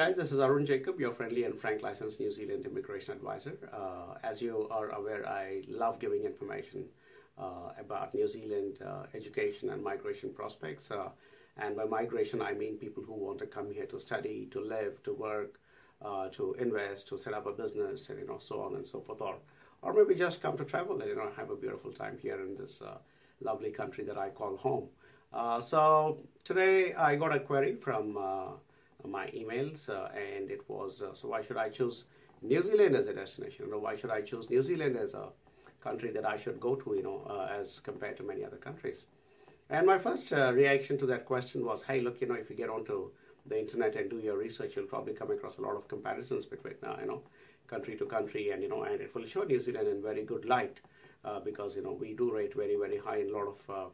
guys, this is Arun Jacob, your friendly and frank licensed New Zealand immigration advisor. Uh, as you are aware, I love giving information uh, about New Zealand uh, education and migration prospects. Uh, and by migration, I mean people who want to come here to study, to live, to work, uh, to invest, to set up a business, and you know, so on and so forth, or or maybe just come to travel and you know have a beautiful time here in this uh, lovely country that I call home. so today I got a query from my emails, uh, and it was uh, so why should I choose New Zealand as a destination? You know, why should I choose New Zealand as a country that I should go to? You know, uh, as compared to many other countries. And my first reaction to that question was, hey, look, you know, if you get onto the internet and do your research, you'll probably come across a lot of comparisons between, uh, you know, country to country, and you know, and it will show New Zealand in very good light uh, because you know we do rate very very high in a lot of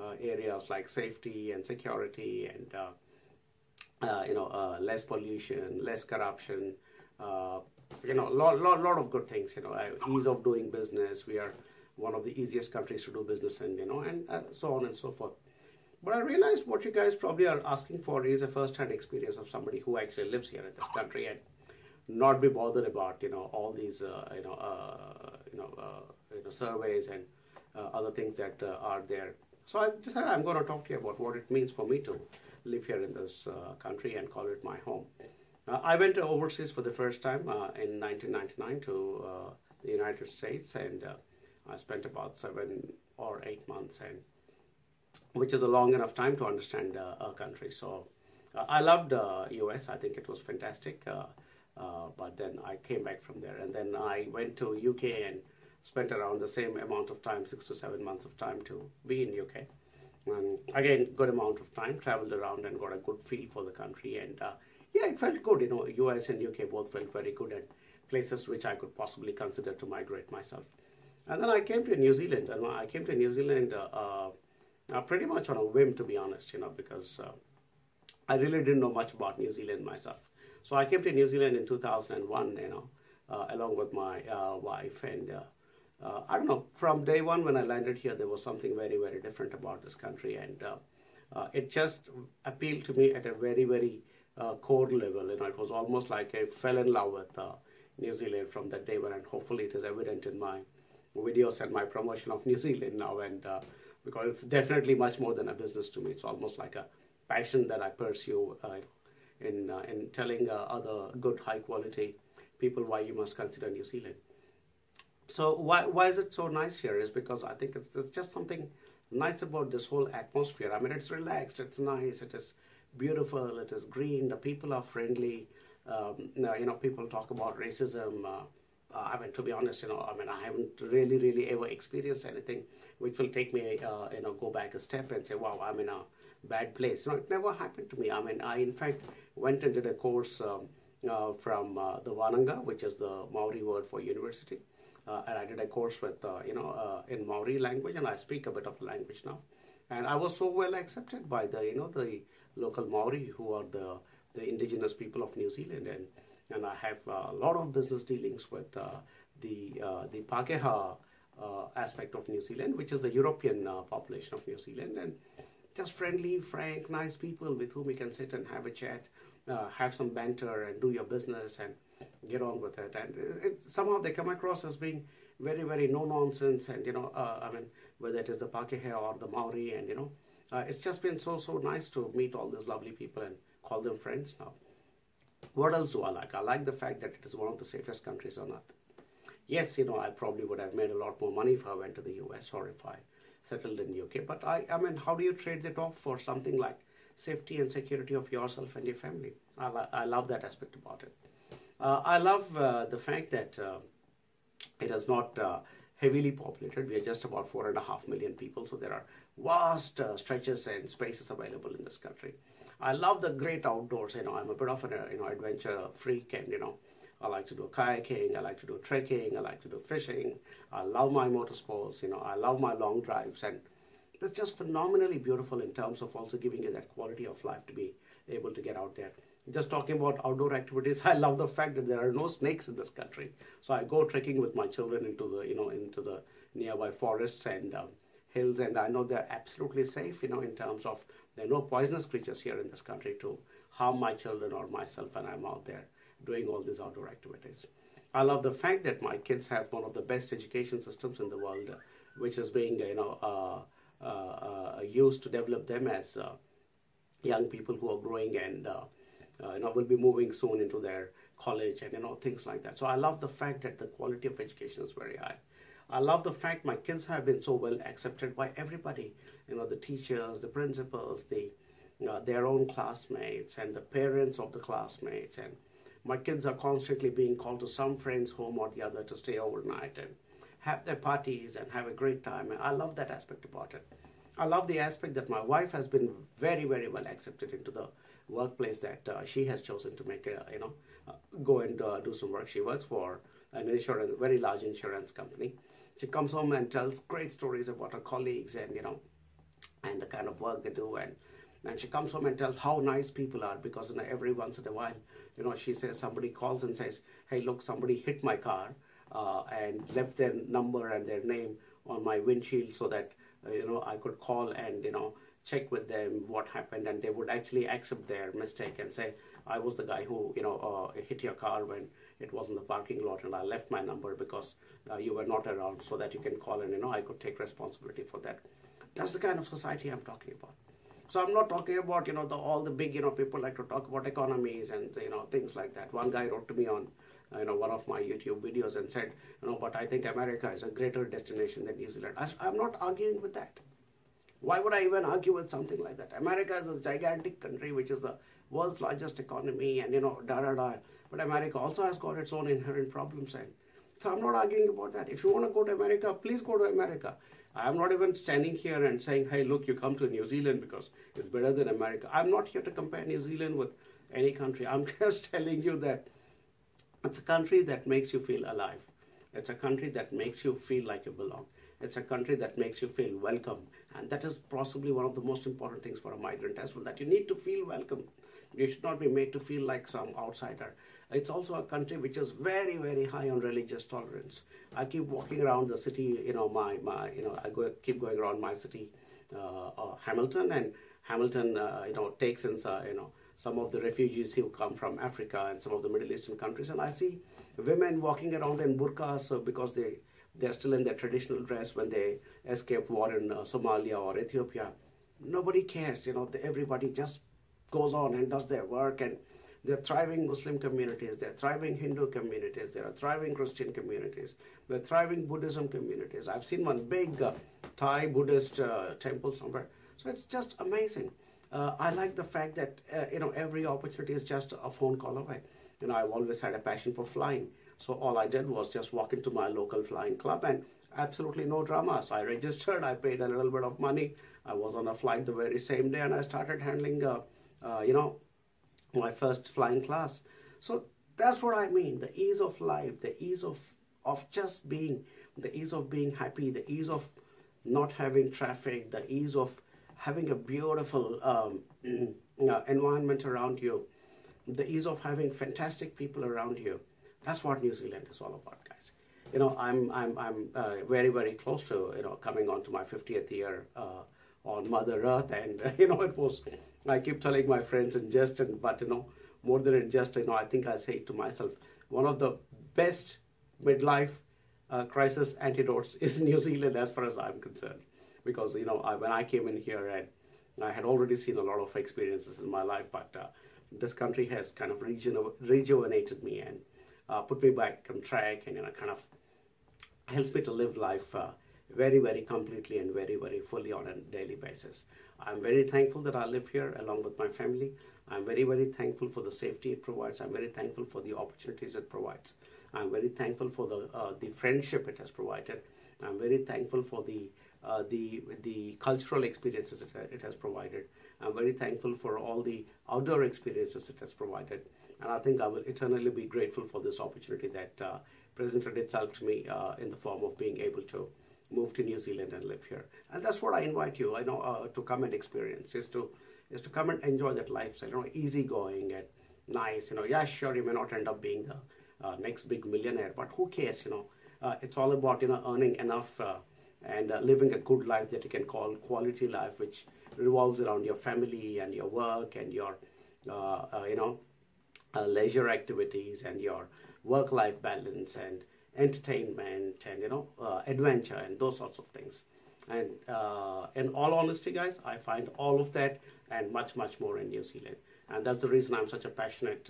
uh, areas like safety and security and uh, you know, uh, less pollution, less corruption, uh, you know, lot, lot, lot of good things, you know, uh, ease of doing business. We are one of the easiest countries to do business in, you know, and uh, so on and so forth. But I realized what you guys probably are asking for is a first-hand experience of somebody who actually lives here in this country and not be bothered about, you know, all these, you know, you know, you know, surveys and other things that are there. So I decided I'm going to talk to you about what it means for me to live here in this uh, country and call it my home. Uh, I went overseas for the first time uh, in 1999 to the United States, and I spent about seven or eight months, and which is a long enough time to understand a country. So I loved the US. I think it was fantastic. Uh, but then I came back from there, and then I went to UK and spent around the same amount of time, six to seven months of time, to be in UK. And again, good amount of time, traveled around and got a good feel for the country. And uh, yeah, it felt good. You know, US and UK both felt very good and places which I could possibly consider to migrate myself. And then I came to New Zealand, and I came to New Zealand uh, uh, pretty much on a whim, to be honest, you know, because uh, I really didn't know much about New Zealand myself. So I came to New Zealand in 2001, you know, uh, along with my uh, wife, and uh, I don't know, from day one when I landed here, there was something very, very different about this country. And uh, uh, it just appealed to me at a very, very uh, core level. You know, it was almost like I fell in love with uh, New Zealand from that day when, and hopefully it is evident in my videos and my promotion of New Zealand now. And uh, because it's definitely much more than a business to me, it's almost like a passion that I pursue in, in telling other good, high quality people why you must consider New Zealand. So why why is it so nice here? Is because I think it's, it's just something nice about this whole atmosphere. I mean, it's relaxed, it's nice, it is beautiful, it is green. The people are friendly. Um, you know, people talk about racism. Uh, uh, I mean, to be honest, you know, I mean, I haven't really, really ever experienced anything which will take me, uh, you know, go back a step and say, wow, I'm in a bad place. No, it never happened to me. I mean, I in fact went and did a course um, uh, from uh, the Wananga, which is the Maori word for university and I did a course with uh, you know uh, in Maori language, and I speak a bit of the language now. And I was so well accepted by the you know the local Maori who are the the indigenous people of New Zealand, and and I have a lot of business dealings with the the Pakeha aspect of New Zealand, which is the European population of New Zealand, and just friendly, frank, nice people with whom you can sit and have a chat, uh, have some banter, and do your business and get on with it. And it, somehow they come across as being very, very no nonsense. And, you know, uh, I mean, whether it is the Pakeha or the Maori, and, you know, uh, it's just been so, so nice to meet all these lovely people and call them friends now. What else do I like? I like the fact that it is one of the safest countries on earth. Yes, you know, I probably would have made a lot more money if I went to the US or if I settled in the UK. But I, I mean, how do you trade that off for something like safety and security of yourself and your family? I, I love that aspect about it. Uh, I love uh, the fact that uh, it is not heavily populated. We are just about four and a half million people, so there are vast stretches and spaces available in this country. I love the great outdoors. You know, I'm a bit of an you know adventure freak, and you know, I like to do kayaking, I like to do trekking, I like to do fishing. I love my motorsports. You know, I love my long drives, and that's just phenomenally beautiful in terms of also giving you that quality of life to be able to get out there just talking about outdoor activities i love the fact that there are no snakes in this country so i go trekking with my children into the you know into the nearby forests and um, hills and i know they're absolutely safe you know in terms of there are no poisonous creatures here in this country to harm my children or myself when I'm out there doing all these outdoor activities. I love the fact that my kids have one of the best education systems in the world, uh, which is being you know uh, uh, uh used to develop them as uh, young people who are growing and uh, you know will be moving soon into their college and you know things like that. So I love the fact that the quality of education is very high. I love the fact my kids have been so well accepted by everybody. You know, the teachers, the principals, the uh, their own classmates, and the parents of the classmates. And my kids are constantly being called to some friend's home or the other to stay overnight and have their parties and have a great time. And I love that aspect about it. I love the aspect that my wife has been very, very well accepted into the workplace that uh, she has chosen to make a, you know, uh, go and uh, do some work. She works for an insurance, very large insurance company. She comes home and tells great stories about her colleagues and, you know, and the kind of work they do. And, and she comes home and tells how nice people are because you know, every once in a while, you know, she says somebody calls and says, hey, look, somebody hit my car uh, and left their number and their name on my windshield so that, uh, you know, I could call and, you know, check with them what happened and they would actually accept their mistake and say, I was the guy who, you know, uh, hit your car when it was in the parking lot and I left my number because uh, you were not around so that you can call and, you know, I could take responsibility for that. That's the kind of society I'm talking about. So I'm not talking about, you know, the, all the big, you know, people like to talk about economies and, you know, things like that. One guy wrote to me on, you know, one of my YouTube videos and said, you know, but I think America is a greater destination than New Zealand. I, I'm not arguing with that. Why would I even argue with something like that? America is a gigantic country which is the world's largest economy and, you know, da da da. But America also has got its own inherent problems. And so I'm not arguing about that. If you want to go to America, please go to America. I'm not even standing here and saying, hey, look, you come to New Zealand because it's better than America. I'm not here to compare New Zealand with any country. I'm just telling you that it's a country that makes you feel alive. It's a country that makes you feel like you belong. It's a country that makes you feel welcome. And that is possibly one of the most important things for a migrant as well, that you need to feel welcome. You should not be made to feel like some outsider. It's also a country which is very, very high on religious tolerance. I keep walking around the city, you know, my, my you know, I go, keep going around my city, uh, uh, Hamilton, and Hamilton, uh, you know, takes in, uh, you know, some of the refugees who come from Africa and some of the Middle Eastern countries, and I see women walking around in burqas uh, because they they're still in their traditional dress when they escape war in uh, Somalia or Ethiopia. Nobody cares, you know. Everybody just goes on and does their work and there are thriving Muslim communities, there are thriving Hindu communities, there are thriving Christian communities, there are thriving Buddhism communities. I've seen one big uh, Thai Buddhist uh, temple somewhere. So it's just amazing. Uh, I like the fact that uh, you know every opportunity is just a phone call away. You know, I've always had a passion for flying, so all I did was just walk into my local flying club and absolutely no drama. So I registered, I paid a little bit of money. I was on a flight the very same day, and I started handling, uh, uh, you know, my first flying class. So that's what I mean the ease of life, the ease of, of just being, the ease of being happy, the ease of not having traffic, the ease of having a beautiful um, uh, environment around you, the ease of having fantastic people around you. That's what New Zealand is all about, guys. You know, I'm I'm I'm uh, very very close to you know coming on to my 50th year uh, on Mother Earth, and you know it was I keep telling my friends in jest, and but you know, more than in jest, you know, I think I say to myself, one of the best midlife uh, crisis antidotes is New Zealand, as far as I'm concerned, because you know, I, when I came in here, and I had already seen a lot of experiences in my life, but uh, this country has kind of rejuvenated me and uh, put me back on track, and you know, kind of helps me to live life uh, very, very completely and very, very fully on a daily basis. I'm very thankful that I live here along with my family. I'm very, very thankful for the safety it provides. I'm very thankful for the opportunities it provides. I'm very thankful for the uh, the friendship it has provided. I'm very thankful for the uh, the the cultural experiences it, it has provided. I'm very thankful for all the outdoor experiences it has provided. And I think I will eternally be grateful for this opportunity that uh, presented itself to me uh, in the form of being able to move to New Zealand and live here. And that's what I invite you, I know, uh, to come and experience is to is to come and enjoy that lifestyle. You know, easygoing and nice. You know, yeah, sure, you may not end up being the next big millionaire, but who cares? You know, uh, it's all about you know earning enough uh, and uh, living a good life that you can call quality life, which revolves around your family and your work and your you know, Uh, leisure activities and your work-life balance and entertainment and you know uh, adventure and those sorts of things. And uh, in all honesty, guys, I find all of that and much much more in New Zealand, and that's the reason I'm such a passionate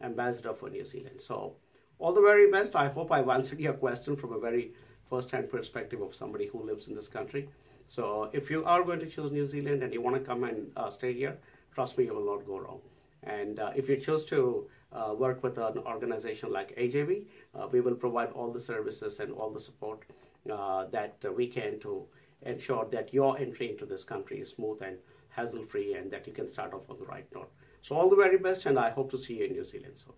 ambassador for New Zealand. So all the very best. I hope I've answered your question from a very first-hand perspective of somebody who lives in this country. So if you are going to choose New Zealand and you want to come and uh, stay here, trust me, you will not go wrong. And uh, if you choose to uh, work with an organization like AJV, uh, we will provide all the services and all the support that we can to ensure that your entry into this country is smooth and hassle-free and that you can start off on the right note. So all the very best and I hope to see you in New Zealand soon.